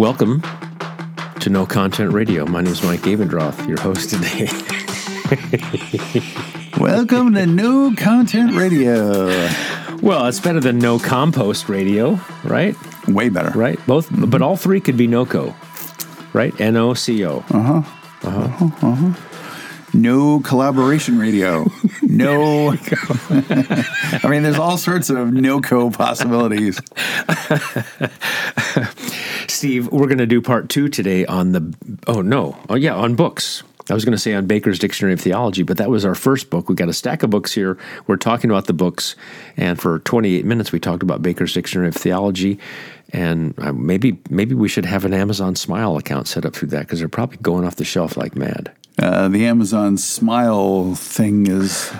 Welcome to No Content Radio. My name is Mike Abendroth, your host today. Welcome to No Content Radio. well, it's better than No Compost Radio, right? Way better. Right? Both, but all three could be NOCO, right? N O C O. Uh huh. Uh huh. Uh huh no collaboration radio. No. I mean, there's all sorts of no co possibilities. Steve, we're going to do part two today on the. Oh, no. Oh, yeah, on books. I was going to say on Baker's Dictionary of Theology, but that was our first book. We got a stack of books here. We're talking about the books, and for 28 minutes we talked about Baker's Dictionary of Theology, and uh, maybe maybe we should have an Amazon Smile account set up through that because they're probably going off the shelf like mad. Uh, the Amazon Smile thing is.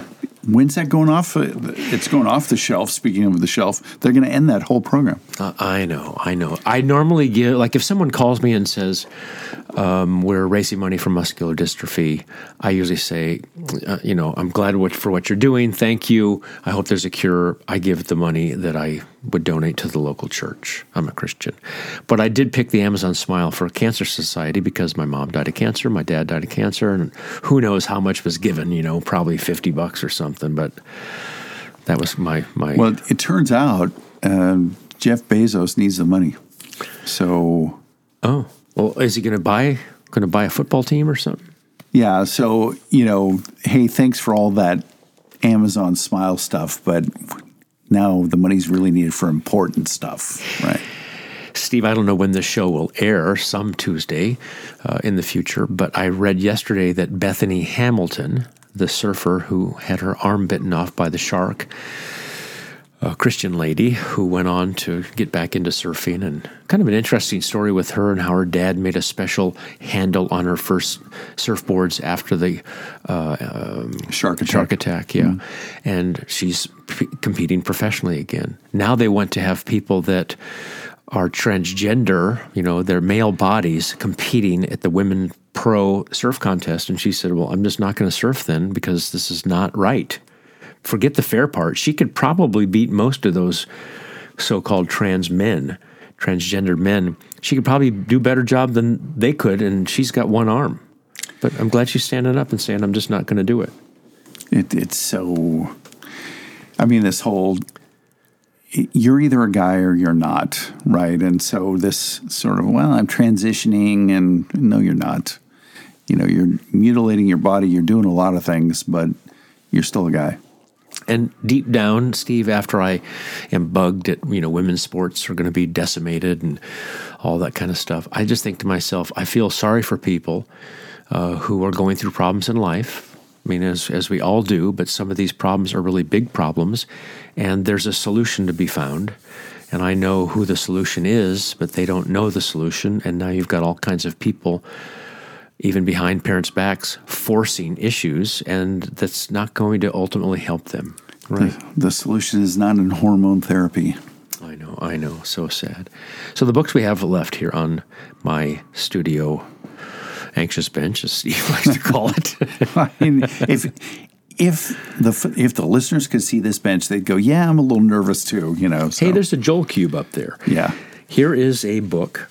When's that going off? Uh, It's going off the shelf. Speaking of the shelf, they're going to end that whole program. Uh, I know, I know. I normally give like if someone calls me and says um, we're raising money for muscular dystrophy, I usually say, uh, you know, I'm glad for what you're doing. Thank you. I hope there's a cure. I give the money that I would donate to the local church. I'm a Christian, but I did pick the Amazon Smile for a cancer society because my mom died of cancer, my dad died of cancer, and who knows how much was given? You know, probably fifty bucks or something, but. That was my my. Well, it turns out um, Jeff Bezos needs the money. So, Oh, well, is he going to buy going to buy a football team or something? yeah. So, you know, hey, thanks for all that Amazon Smile stuff, but now the money's really needed for important stuff, right? Steve, I don't know when this show will air, some Tuesday uh, in the future, but I read yesterday that Bethany Hamilton, the surfer who had her arm bitten off by the shark, a Christian lady who went on to get back into surfing, and kind of an interesting story with her and how her dad made a special handle on her first surfboards after the uh, Shark um, attack. shark attack, yeah. Mm-hmm. And she's p- competing professionally again. Now they want to have people that are transgender, you know, their male bodies competing at the women pro surf contest. And she said, Well, I'm just not going to surf then because this is not right. Forget the fair part. She could probably beat most of those so called trans men, transgendered men. She could probably do a better job than they could. And she's got one arm. But I'm glad she's standing up and saying, I'm just not going to do it. It, it's so. I mean, this whole. You're either a guy or you're not, right? And so this sort of, well, I'm transitioning, and no, you're not. You know, you're mutilating your body, you're doing a lot of things, but you're still a guy. And deep down, Steve, after I am bugged at, you know, women's sports are going to be decimated and all that kind of stuff, I just think to myself, I feel sorry for people uh, who are going through problems in life. I mean, as, as we all do, but some of these problems are really big problems, and there's a solution to be found. And I know who the solution is, but they don't know the solution. And now you've got all kinds of people even behind parents' backs, forcing issues, and that's not going to ultimately help them. Right. The solution is not in hormone therapy. I know, I know. So sad. So the books we have left here on my studio anxious bench, as Steve likes to call it. I mean, if if the if the listeners could see this bench, they'd go, "Yeah, I'm a little nervous too." You know. So, hey, there's a Joel cube up there. yeah, Here is a book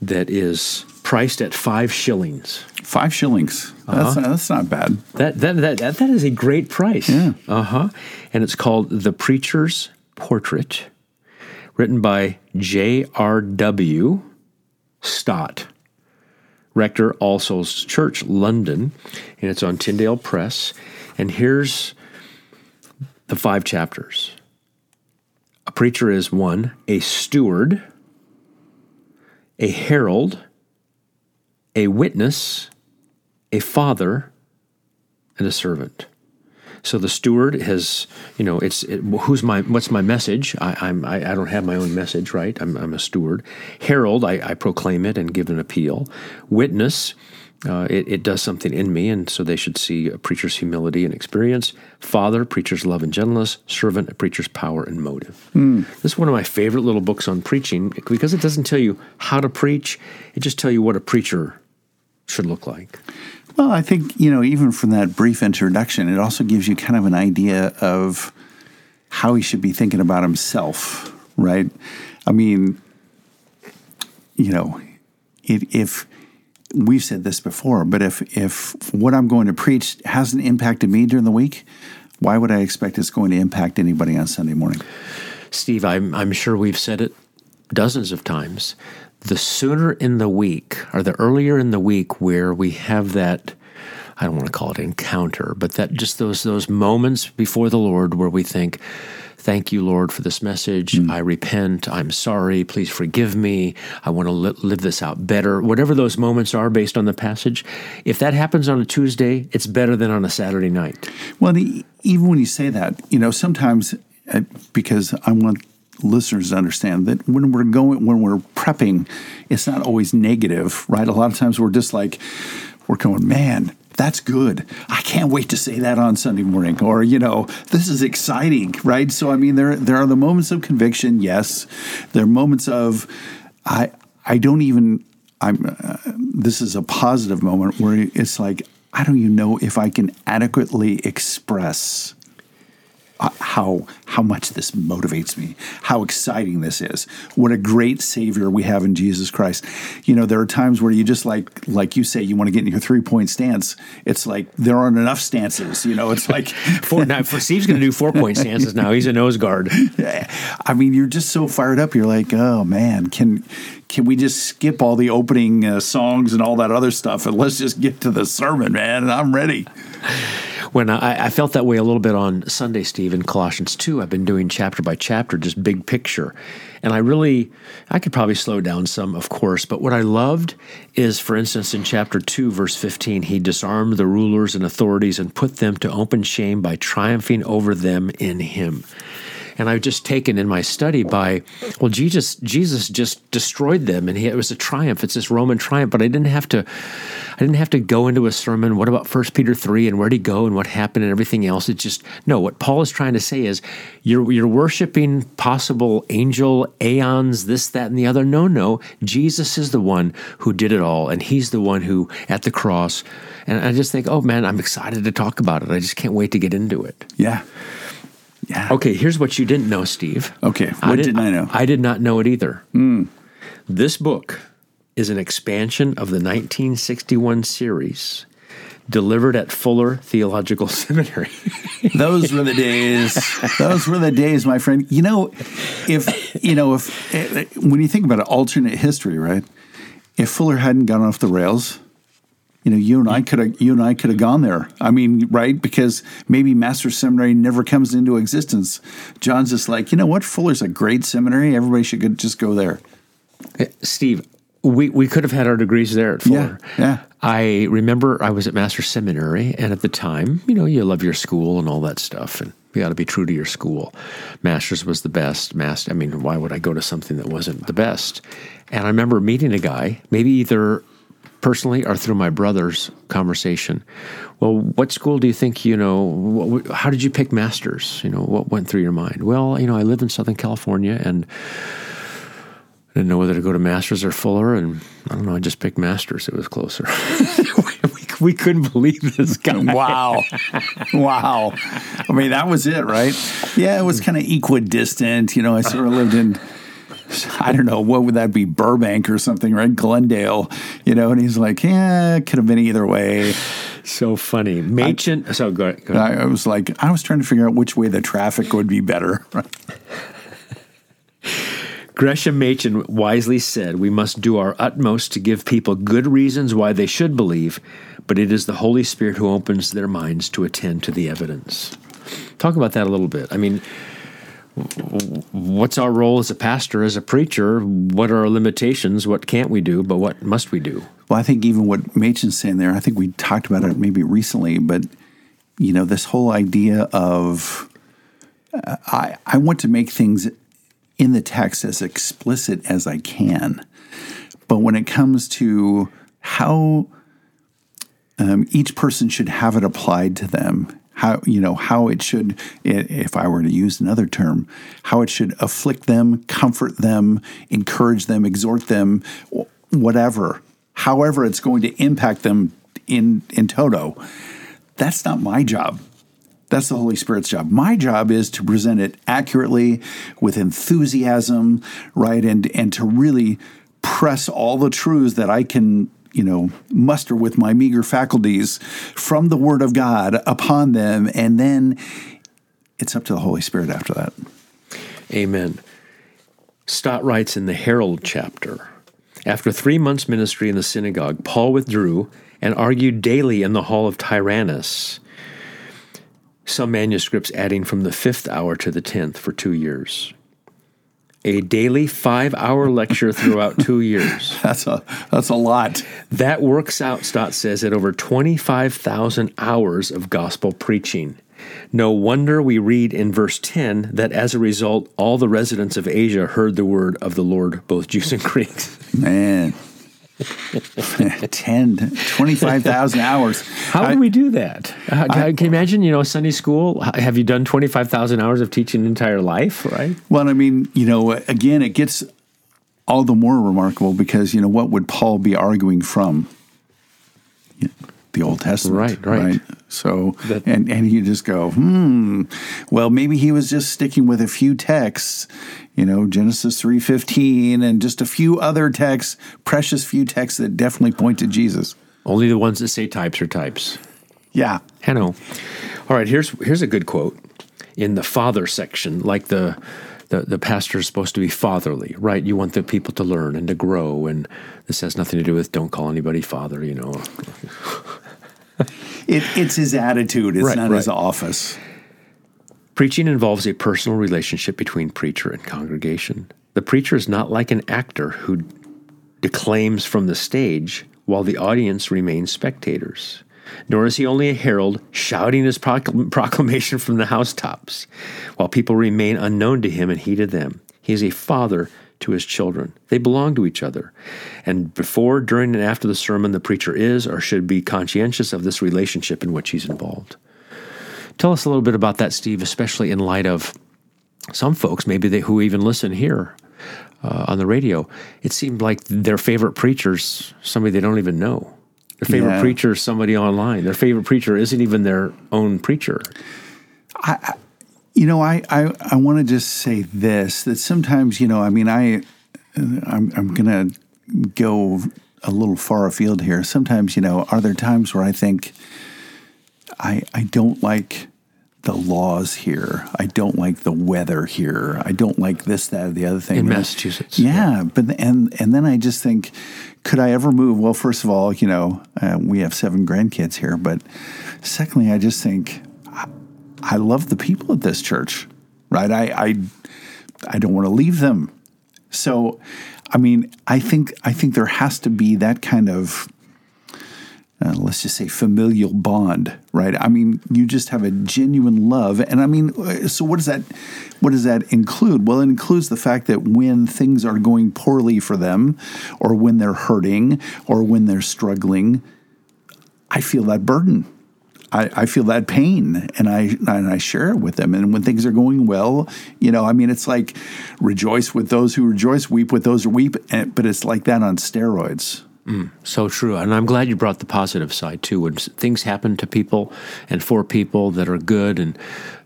that is priced at five shillings. five shillings. That's that's not bad. That that that that, that is a great price. Yeah. Uh huh. And it's called The Preacher's Portrait, written by J.R.W. Stott, rector All Souls Church, London, and it's on Tyndale Press. And here's the five chapters. A preacher is one, a steward, a herald, a witness, a father, and a servant. So the steward has, you know, it's it, who's my what's my message? I, I'm I, I don't have my own message, right? I'm, I'm a steward. Herald, I, I proclaim it and give an appeal. Witness, uh, it, it does something in me, and so they should see a preacher's humility and experience. Father, preacher's love and gentleness. Servant, a preacher's power and motive. This is one of my favorite little books on preaching because it doesn't tell you how to preach; it just tells you what a preacher should look like. Well, I think, you know, even from that brief introduction, it also gives you kind of an idea of how he should be thinking about himself, right? I mean, you know, it, if we've said this before, but if if what I'm going to preach hasn't impacted me during the week, why would I expect it's going to impact anybody on Sunday morning? Steve, I'm, I'm sure we've said it dozens of times. The sooner in the week, or the earlier in the week, where we have that, I don't want to call it encounter, but that just those those moments before the Lord where we think, Thank you, Lord, for this message. Mm. I repent. I'm sorry. Please forgive me. I want to li- live this out better. Whatever those moments are based on the passage, if that happens on a Tuesday, it's better than on a Saturday night. Well, even when you say that, you know, sometimes uh, because I want listeners to understand that when we're going when we're prepping it's not always negative right a lot of times we're just like we're going man that's good. I can't wait to say that on Sunday morning. Or, you know, this is exciting, right? So, I mean, there, there are the moments of conviction, yes. There are moments of, I, I don't even, I'm, uh, this is a positive moment where it's like, I don't even know if I can adequately express how how much this motivates me, how exciting this is. What a great Savior we have in Jesus Christ. You know, there are times where you just like like you say, you want to get in your three point stance. It's like there aren't enough stances. You know, it's like four. Now, Steve's going to do four point stances now. He's a nose guard. I mean, you're just so fired up. You're like, oh man, can can we just skip all the opening uh, songs and all that other stuff and let's just get to the sermon, man? And I'm ready when I, I, felt that way a little bit on Sunday, Steve, in Colossians 2. I've been doing chapter by chapter, just big picture. And I really, I could probably slow down some, of course, but what I loved is, for instance, in chapter 2, verse 15, he disarmed the rulers and authorities and put them to open shame by triumphing over them in him and I've just taken in my study by, well, Jesus, Jesus just destroyed them, and he, it was a triumph. It's this Roman triumph, but I didn't have to, I didn't have to go into a sermon. What about First Peter three and where did he go and what happened and everything else? It's just no. What Paul is trying to say is, you're you're worshiping possible angel aeons, this, that, and the other. No, no. Jesus is the one who did it all, and he's the one who at the cross. And I just think, oh man, I'm excited to talk about it. I just can't wait to get into it. Yeah. Yeah. Okay, here's what you didn't know, Steve. Okay, what I did, not I know? I did not know it either. Mm. This book is an expansion of the 1961 series delivered at Fuller Theological Seminary. Those were the days. Those were the days, my friend. You know, if you know, if eh, when you think about it, alternate history, right? If Fuller hadn't gone off the rails, you know, you and I could have you and I could have gone there. I mean, right? Because maybe Master Seminary never comes into existence. John's just like, you know what? Fuller's a great seminary. Everybody should just go there. Steve, we, we could have had our degrees there at Fuller. Yeah, yeah. I remember I was at Master Seminary, and at the time, you know, you love your school and all that stuff, and you got to be true to your school. Masters was the best. Master, I mean, why would I go to something that wasn't the best? And I remember meeting a guy, maybe either personally or through my brother's conversation. Well, what school do you think, you know, what, how did you pick masters? You know, what went through your mind? Well, you know, I live in Southern California and I didn't know whether to go to masters or Fuller. And I don't know, I just picked masters. It was closer. we, we couldn't believe this guy. Wow. wow. I mean, that was it, right? Yeah, it was mm. kind of equidistant. You know, I sort of lived in I don't know, what would that be, Burbank or something, right? Glendale, you know, and he's like, yeah, it could have been either way. So funny. Machen, I, so go, go I, I was like, I was trying to figure out which way the traffic would be better. Gresham Machen wisely said, We must do our utmost to give people good reasons why they should believe, but it is the Holy Spirit who opens their minds to attend to the evidence. Talk about that a little bit. I mean, what's our role as a pastor, as a preacher? What are our limitations? What can't we do? But what must we do? Well, I think even what Machen's saying there, I think we talked about it maybe recently, but you know, this whole idea of uh, I I want to make things in the text as explicit as I can, but when it comes to how um, each person should have it applied to them how you know how it should if i were to use another term how it should afflict them comfort them encourage them exhort them whatever however it's going to impact them in in toto that's not my job. That's the holy spirit's job. My job is to present it accurately with enthusiasm right and and to really press all the truths that I can, you know, muster with my meager faculties from the Word of God upon them. And then it's up to the Holy Spirit after that. Amen. Stott writes in the Herald chapter After three months' ministry in the synagogue, Paul withdrew and argued daily in the hall of Tyrannus, some manuscripts adding from the fifth hour to the tenth for two years. A daily five hour lecture throughout two years. That's a that's a lot. That works out, Stott says, at over 25,000 hours of gospel preaching. No wonder we read in verse 10 that as a result, all the residents of Asia heard the word of the Lord, both Jews and Greeks. Man. 10, 25,000 hours. How do we do that? Uh, can you imagine, you know, Sunday school? Have you done 25,000 hours of teaching an entire life, right? Well, I mean, you know, again, it gets all the more remarkable because, you know, what would Paul be arguing from? The Old Testament. Right, right. So, That- and, and you just go, hmm, well, maybe he was just sticking with a few texts, you know, Genesis 3.15 and just a few other texts, precious few texts that definitely point to Jesus. Only the ones that say types are types. Yeah. I know. All right, here's here's a good quote in the father section, like the the, the pastor is supposed to be fatherly, right? You want the people to learn and to grow, and this has nothing to do with don't call anybody father, you know. It, it's his attitude. It's Right, not his office. Preaching involves a personal relationship between preacher and congregation. The preacher is not like an actor who declaims from the stage while the audience remains spectators. Nor is he only a herald shouting his proclamation from the housetops, while people remain unknown to him and he to them. He is a father to his children. They belong to each other. And before, during, and after the sermon, the preacher is or should be conscientious of this relationship in which he's involved. Tell us a little bit about that, Steve, especially in light of some folks, maybe they who even listen here uh, on the radio. It seemed like their favorite preacher's somebody they don't even know. Their favorite Yeah. preacher is somebody online. Their favorite preacher isn't even their own preacher. I, You know, I I, I want to just say this that sometimes, you know, I mean, I I'm I'm gonna go a little far afield here. Sometimes, you know, are there times where I think I I don't like the laws here. I don't like the weather here. I don't like this, that, or the other thing. In? Massachusetts. Yeah, but and and then I just think, could I ever move? Well, first of all, you know, uh, we have seven grandkids here, but secondly, I just think I, I love the people at this church, right? I I, I don't want to leave them. So, I mean, I think I think there has to be that kind of uh, let's just say familial bond, right? I mean, you just have a genuine love, and I mean, uh, so what does that what does that include? Well, it includes the fact that when things are going poorly for them, or when they're hurting, or when they're struggling, I feel that burden. I, I feel that pain, and I and I share it with them. And when things are going well, you know, I mean, it's like rejoice with those who rejoice, weep with those who weep. And, but it's like that on steroids. So true. And I'm glad you brought the positive side too. When things happen to people and for people that are good and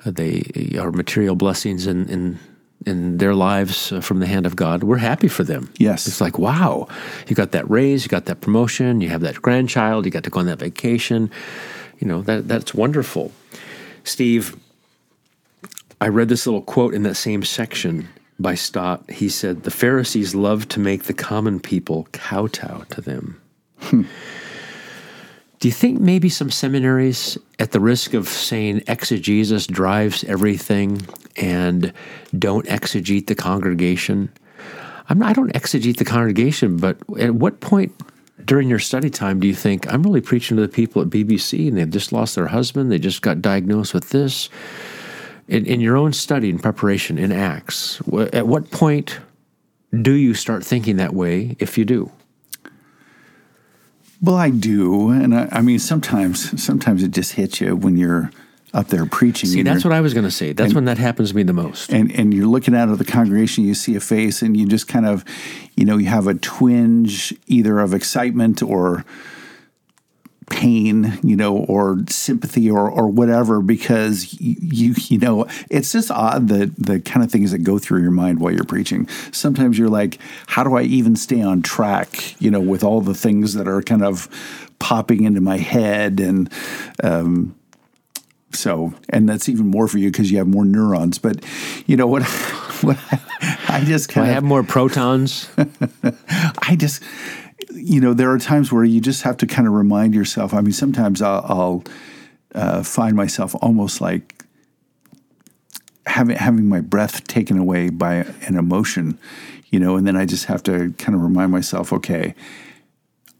uh, they are material blessings in, in, in their lives uh, from the hand of God, we're happy for them. Yes. It's like, wow, you got that raise, you got that promotion, you have that grandchild, you got to go on that vacation. You know, that that's wonderful. Steve, I read this little quote in that same section by Stott. He said, The Pharisees loved to make the common people kowtow to them. Hmm. Do you think maybe some seminaries, at the risk of saying exegesis drives everything and don't exegete the congregation? I'm not, I don't exegete the congregation, but at what point during your study time do you think I'm really preaching to the people at BBC and they've just lost their husband, they just got diagnosed with this? In, in your own study and preparation in Acts, at what point do you start thinking that way if you do? Well, I do, and I, I mean sometimes sometimes it just hits you when you're up there preaching. See, that's what I was going to say. That's when that happens to me the most. and and you're looking out of the congregation, you see a face, and you just kind of, you know, you have a twinge either of excitement or pain, you know, or sympathy or or whatever because you you, you know, it's just odd that the kind of things that go through your mind while you're preaching. Sometimes you're like, how do I even stay on track, you know, with all the things that are kind of popping into my head and um so and that's even more for you because you have more neurons but you know what, what I, I just I kind of have more protons? I just, you know, there are times where you just have to kind of remind yourself. I mean, sometimes I'll, I'll uh, find myself almost like having having my breath taken away by an emotion, you know, and then I just have to kind of remind myself, okay.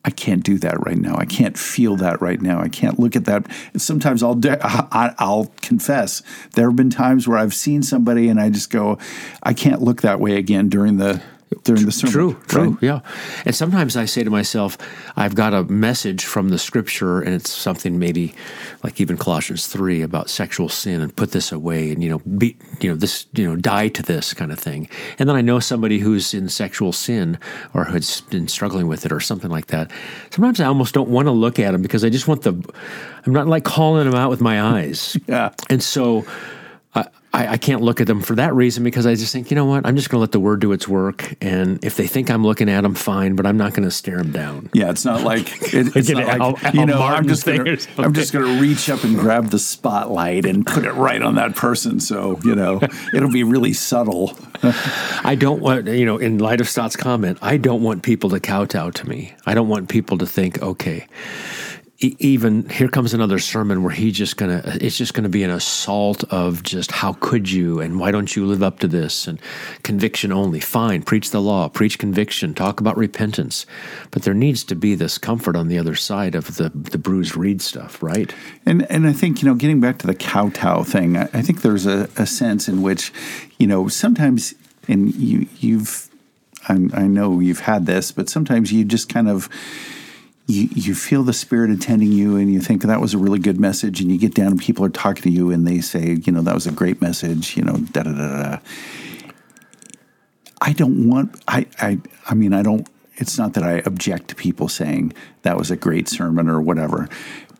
I can't do that right now. I can't feel that right now. I can't look at that. Sometimes I'll I, I'll confess there have been times where I've seen somebody and I just go, I can't look that way again during the during the sermon. True, true, right? yeah. And sometimes I say to myself, I've got a message from the scripture, and it's something maybe like even Colossians three about sexual sin, and put this away, and you know, be, you know, this, you know, die to this kind of thing. And then I know somebody who's in sexual sin or who's been struggling with it or something like that. Sometimes I almost don't want to look at them because I just want the. I'm not like calling them out with my eyes. Yeah. And so. I, I, can't look at them for that reason because I just think, you know what, I'm just going to let the word do its work. And if they think I'm looking at them, fine, but I'm not going to stare them down. Yeah, it's not like it, it's not like Al- you know. I'm just gonna. I'm just gonna reach up and grab the spotlight and put it right on that person. So you know, it'll be really subtle. I don't want, you know, in light of Stott's comment, I don't want people to kowtow to me. I don't want people to think, okay, even here comes another sermon where he's just gonna, it's just gonna be an assault of just how could you and why don't you live up to this and conviction only. Fine, preach the law, preach conviction, talk about repentance, but there needs to be this comfort on the other side of the the bruised reed stuff, right? And and I think you know, getting back to the kowtow thing, I, think there's a, a sense in which you know sometimes, and you you've, I, I know you've had this, but sometimes you just kind of. You, you feel the spirit attending you and you think that was a really good message and you get down and people are talking to you and they say you know that was a great message you know da da da da I don't want I I I mean I don't it's not that I object to people saying that was a great sermon or whatever.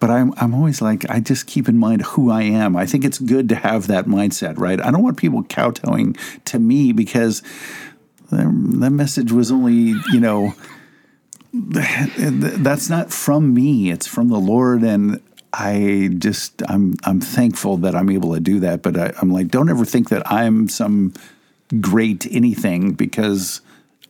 But I'm I'm always like I just keep in mind who I am. I think it's good to have that mindset, right? I don't want people kowtowing to me because that that message was only, you know, that's not from me. It's from the Lord and I just I'm I'm thankful that I'm able to do that, but I, I'm like, don't ever think that I'm some great anything because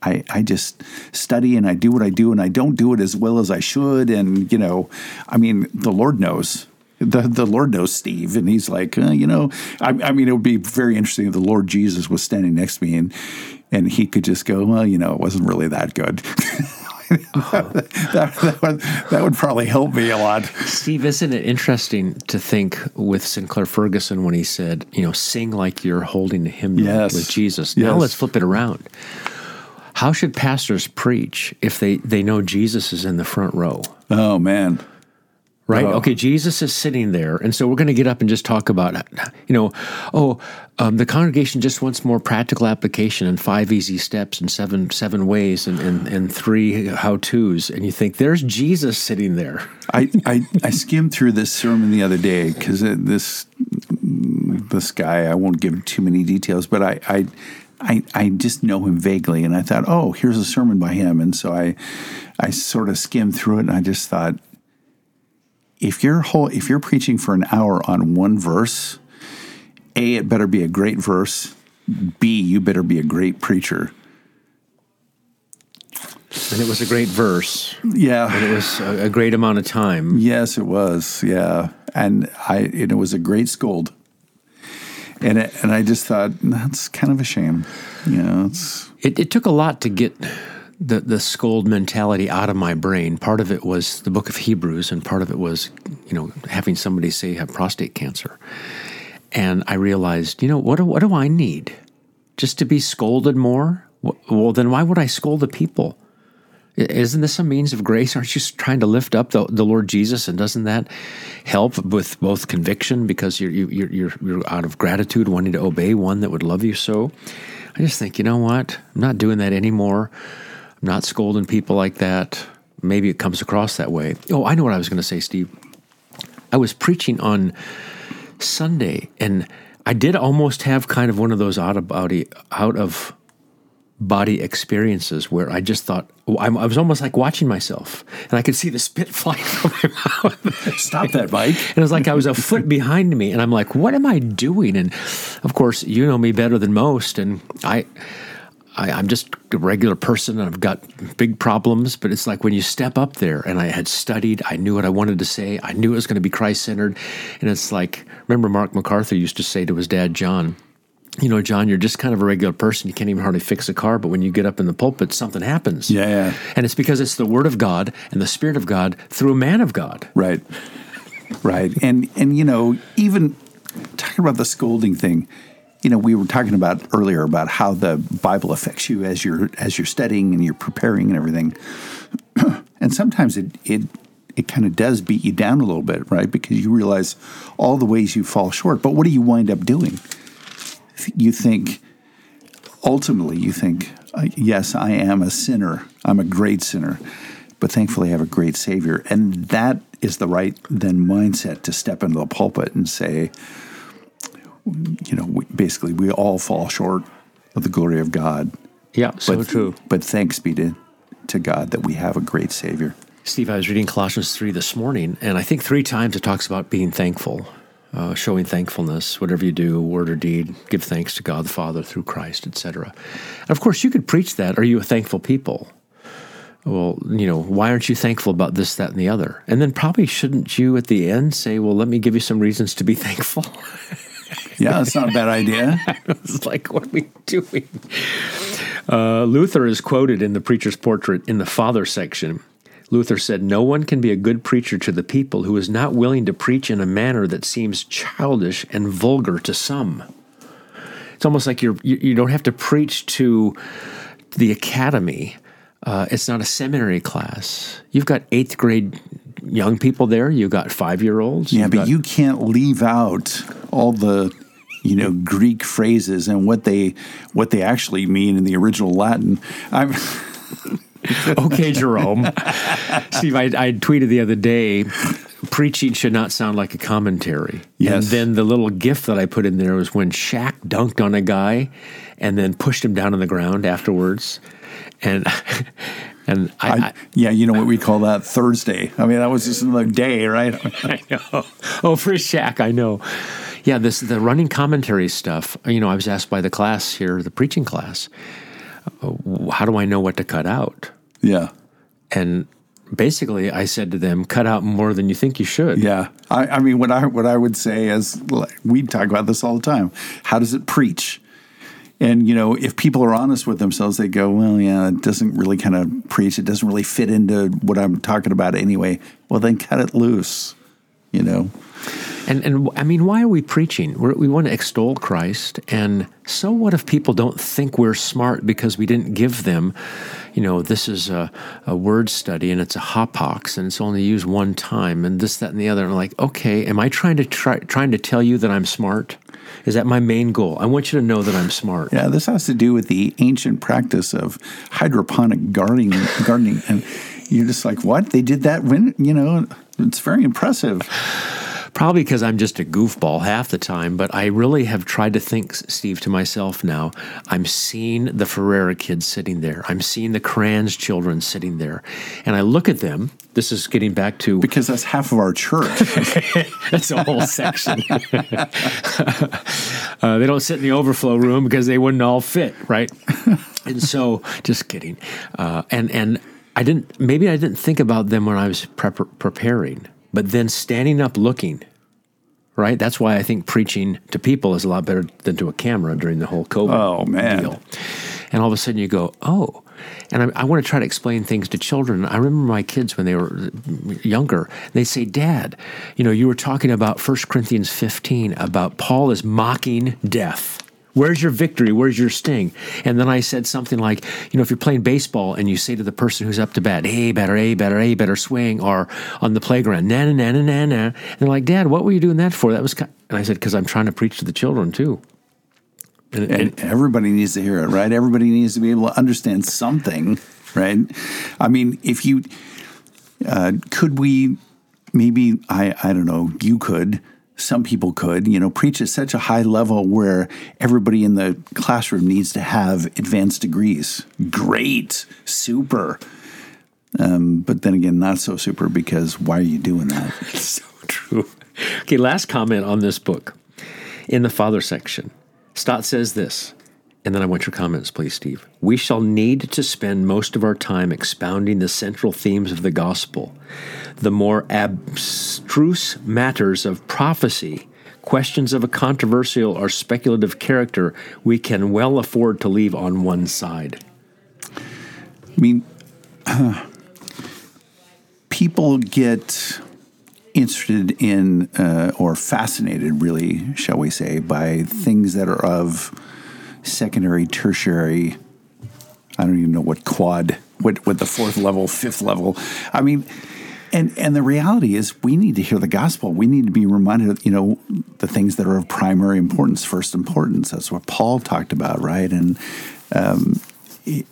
I, I just study and I do what I do and I don't do it as well as I should. And, you know, I mean, the Lord knows. The, the Lord knows Steve, and he's like, uh, you know, I, I mean, it would be very interesting if the Lord Jesus was standing next to me and, and he could just go, well, you know, it wasn't really that good. that, that, would, that would probably help me a lot. Steve, isn't it interesting to think with Sinclair Ferguson when he said, you know, sing like you're holding a hymn Yes. with Jesus? Now let's flip it around. How should pastors preach if they, they know Jesus is in the front row? Oh, man. Right? Oh. Okay, Jesus is sitting there. And so we're going to get up and just talk about, you know, oh, um, the congregation just wants more practical application and five easy steps and seven seven ways and, and, and three how to's. And you think, there's Jesus sitting there. I, I, I skimmed through this sermon the other day because this this guy I won't give too many details, but I, I I I just know him vaguely, and I thought, oh, here's a sermon by him, and so I I sort of skimmed through it, and I just thought, if you're whole, if you're preaching for an hour on one verse, a it better be a great verse, b you better be a great preacher. And it was a great verse. Yeah, And It was a, a great amount of time. Yes, it was. Yeah, and I and it was a great scold. And it, and I just thought that's kind of a shame. You know, it's It, it took a lot to get the, the scold mentality out of my brain. Part of it was the book of Hebrews, and part of it was, you know, having somebody say you have prostate cancer. And I realized, you know, what do, what do I need? Just to be scolded more? Well, then why would I scold the people? Isn't this a means of grace? Aren't you trying to lift up the, the Lord Jesus? And doesn't that help with both conviction because you're, you- you're, you're, you're out of gratitude wanting to obey one that would love you so? I just think, you know what? I'm not doing that anymore. I'm not scolding people like that. maybe it comes across that way. Oh, I know what I was going to say, Steve. I was preaching on Sunday, and I did almost have kind of one of those out of body out of body experiences where I just thought oh, I was almost like watching myself, and I could see the spit flying from my mouth. Stop that, Mike! and it was like I was a foot behind me, and I'm like, "What am I doing?" And of course, you know me better than most, and I. I, am just a regular person and I've got big problems, but it's like when you step up there and I had studied, I knew what I wanted to say, I knew it was going to be Christ centered. And it's like, remember Mark MacArthur used to say to his dad, John, you know, John, you're just kind of a regular person. You can't even hardly fix a car, but when you get up in the pulpit, something happens. Yeah, yeah. And it's because it's the Word of God and the Spirit of God through a man of God. Right. Right. And and you know, even talking about the scolding thing, you know, we were talking about earlier about how the Bible affects you as you're as you're studying and you're preparing and everything. and sometimes it it it kind of does beat you down a little bit, right? Because you realize all the ways you fall short. But what do you wind up doing? You think ultimately you think, uh, yes, I am a sinner. I'm a great sinner. But thankfully I have a great savior. And that is the right then mindset to step into the pulpit and say, you know, we, basically we all fall short of the glory of God. Yeah, so but, true. But thanks be to, to God that we have a great Savior. Steve, I was reading Colossians 3 this morning, and I think three times it talks about being thankful, uh, showing thankfulness, whatever you do, word or deed, give thanks to God the Father through Christ, etc. And of course, you could preach that. Are you a thankful people? Well, you know, why aren't you thankful about this, that, and the other? And then probably shouldn't you at the end say, well, let me give you some reasons to be thankful? Yeah, that's not a bad idea. it's like, what are we doing? Uh, Luther is quoted in the preacher's portrait in the father section. Luther said, No one can be a good preacher to the people who is not willing to preach in a manner that seems childish and vulgar to some. It's almost like you're, you, you don't have to preach to the academy. Uh, it's not a seminary class. You've got eighth grade young people there. You've got five year olds. Yeah, but got, you can't leave out all the you know Greek phrases and what they what they actually mean in the original Latin. I'm okay, Jerome. Steve, I, I tweeted the other day preaching should not sound like a commentary. Yes. And then the little gift that I put in there was when Shaq dunked on a guy and then pushed him down on the ground afterwards. And and I, I, yeah, you know what we call that Thursday. I mean, that was just another day, right? I know. Oh, for Shaq, I know. Yeah, this the running commentary stuff. You know, I was asked by the class here, the preaching class, how do I know what to cut out? Yeah. And basically, I said to them, cut out more than you think you should. Yeah. I, I mean, what I what I would say is, we talk about this all the time. How does it preach? And you know, if people are honest with themselves, they go, "Well, yeah, it doesn't really kind of preach. It doesn't really fit into what I'm talking about anyway." Well, then cut it loose. You know. And and I mean, why are we preaching? We're, we want to extol Christ, and so what if people don't think we're smart because we didn't give them, you know, this is a, a word study and it's a hapax and it's only used one time and this, that, and the other. And I'm like, okay, am I trying to try trying to tell you that I'm smart? Is that my main goal? I want you to know that I'm smart. Yeah, this has to do with the ancient practice of hydroponic gardening. gardening, and you're just like, what? They did that when you know? It's very impressive. Probably because I'm just a goofball half the time, but I really have tried to think, Steve, to myself now. I'm seeing the Ferreira kids sitting there. I'm seeing the Kranz children sitting there. And I look at them. This is getting back to. Because that's half of our church. that's a whole section. uh, they don't sit in the overflow room because they wouldn't all fit, right? and so, just kidding. Uh, and, and, I didn't, maybe I didn't think about them when I was prep- preparing but then standing up looking right? That's why i think preaching to people is a lot better than to a camera during the whole covid oh man. deal. And all of a sudden you go oh. And I, I, want to try to explain things to children. I remember my kids when they were younger they say dad you know you were talking about 1 corinthians 15 about paul is mocking death Where's your victory? Where's your sting? And then I said something like, you know, if you're playing baseball and you say to the person who's up to bat, hey, better, hey, better, hey, better swing, or on the playground, na na na na na na. And they're like, Dad, what were you doing that for? That was, kind and I said, because I'm trying to preach to the children too. And, and everybody needs to hear it, right? Everybody needs to be able to understand something, right? I mean, if you Uh, could we? Maybe I. I don't know. You could. Some people could. You know, preach at such a high level where everybody in the classroom needs to have advanced degrees. Great, super. Um, but then again, not so super because why are you doing that? It's so true. Okay, last comment on this book in the father section. Stott says this, and then I want your comments, please, Steve. We shall need to spend most of our time expounding the central themes of the gospel. The more abstruse matters of prophecy, questions of a controversial or speculative character, we can well afford to leave on one side. I mean, uh, people get interested in uh, or fascinated, really, shall we say, by things that are of secondary, tertiary. I don't even know what quad, what what the fourth level, fifth level. I mean, and and the reality is, we need to hear the gospel. We need to be reminded of you know the things that are of primary importance, first importance. That's what Paul talked about, right? And um, it,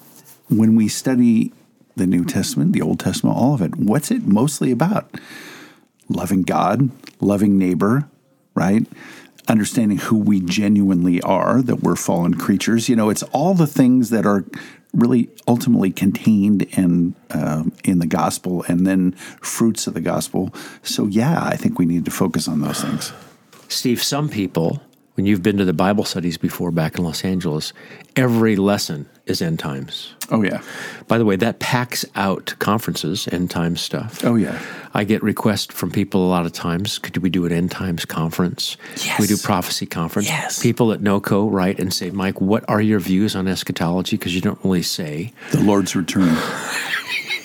when we study the New Testament, the Old Testament, all of it, what's it mostly about? loving God, loving neighbor, right? Understanding who we genuinely are, that we're fallen creatures. You know, it's all the things that are really ultimately contained in uh, in the gospel, and then fruits of the gospel. So, yeah, I think we need to focus on those things. Steve, some people, when you've been to the Bible studies before back in Los Angeles, every lesson is end times. Oh yeah. By the way, that packs out conferences, end times stuff. Oh yeah. I get requests from people a lot of times. Could we do an end times conference? Yes. Could we do prophecy conference? Yes. People at NOCO write and say, Mike, what are your views on eschatology? Because you don't really say. The Lord's return.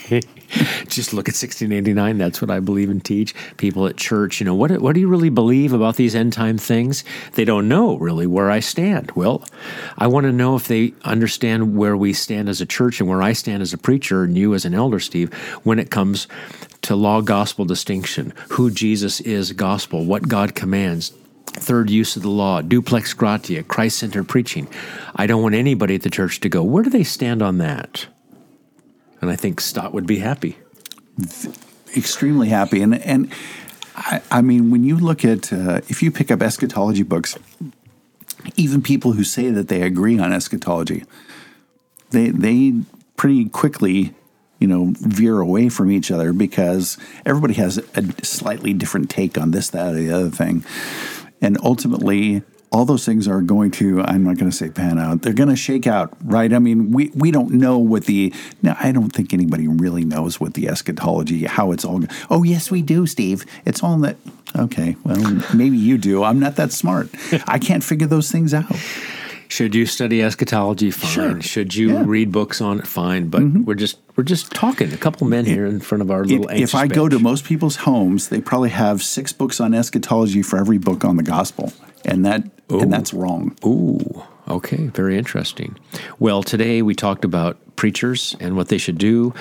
just look at 1689. That's what I believe and teach. People at church, you know, what, what do you really believe about these end time things? They don't know really where I stand. Well, I want to know if they understand where we stand as a church and where I stand as a preacher and you as an elder, Steve, when it comes to law gospel distinction, who Jesus is gospel, what God commands, third use of the law, duplex gratia, Christ centered preaching. I don't want anybody at the church to go, where do they stand on that? And I think Stott would be happy. Extremely happy. And, and I, I mean, when you look at, uh, if you pick up eschatology books, even people who say that they agree on eschatology, they, they pretty quickly you know, veer away from each other because everybody has a slightly different take on this, that, or the other thing. And ultimately, all those things are going to i'm not going to say pan out they're going to shake out right i mean we, we don't know what the now i don't think anybody really knows what the eschatology how it's all oh yes we do steve it's all that okay well maybe you do i'm not that smart i can't figure those things out should you study eschatology? Fine. Sure. Should you Yeah. read books on it? Fine. But mm-hmm. we're just we're just talking. A couple men here in front of our little. if, if I anxious go to most people's homes, they probably have six books on eschatology for every book on the gospel, and that and that's wrong. Ooh, okay, very interesting. Well, today we talked about preachers and what they should do.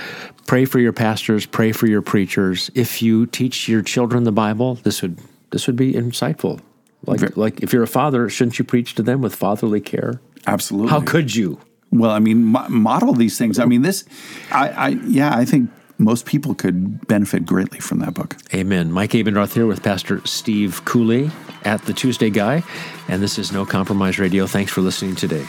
Pray for your pastors, pray for your preachers. If you teach your children the Bible, this would this would be insightful. Like Ver- like if you're a father, shouldn't you preach to them with fatherly care? Absolutely. How could you? Well, I mean, mo- model these things. I mean, this, I, I, yeah, I think most people could benefit greatly from that book. Amen. Mike Abendroth here with Pastor Steve Cooley at the Tuesday Guy, and this is No Compromise Radio. Thanks for listening today.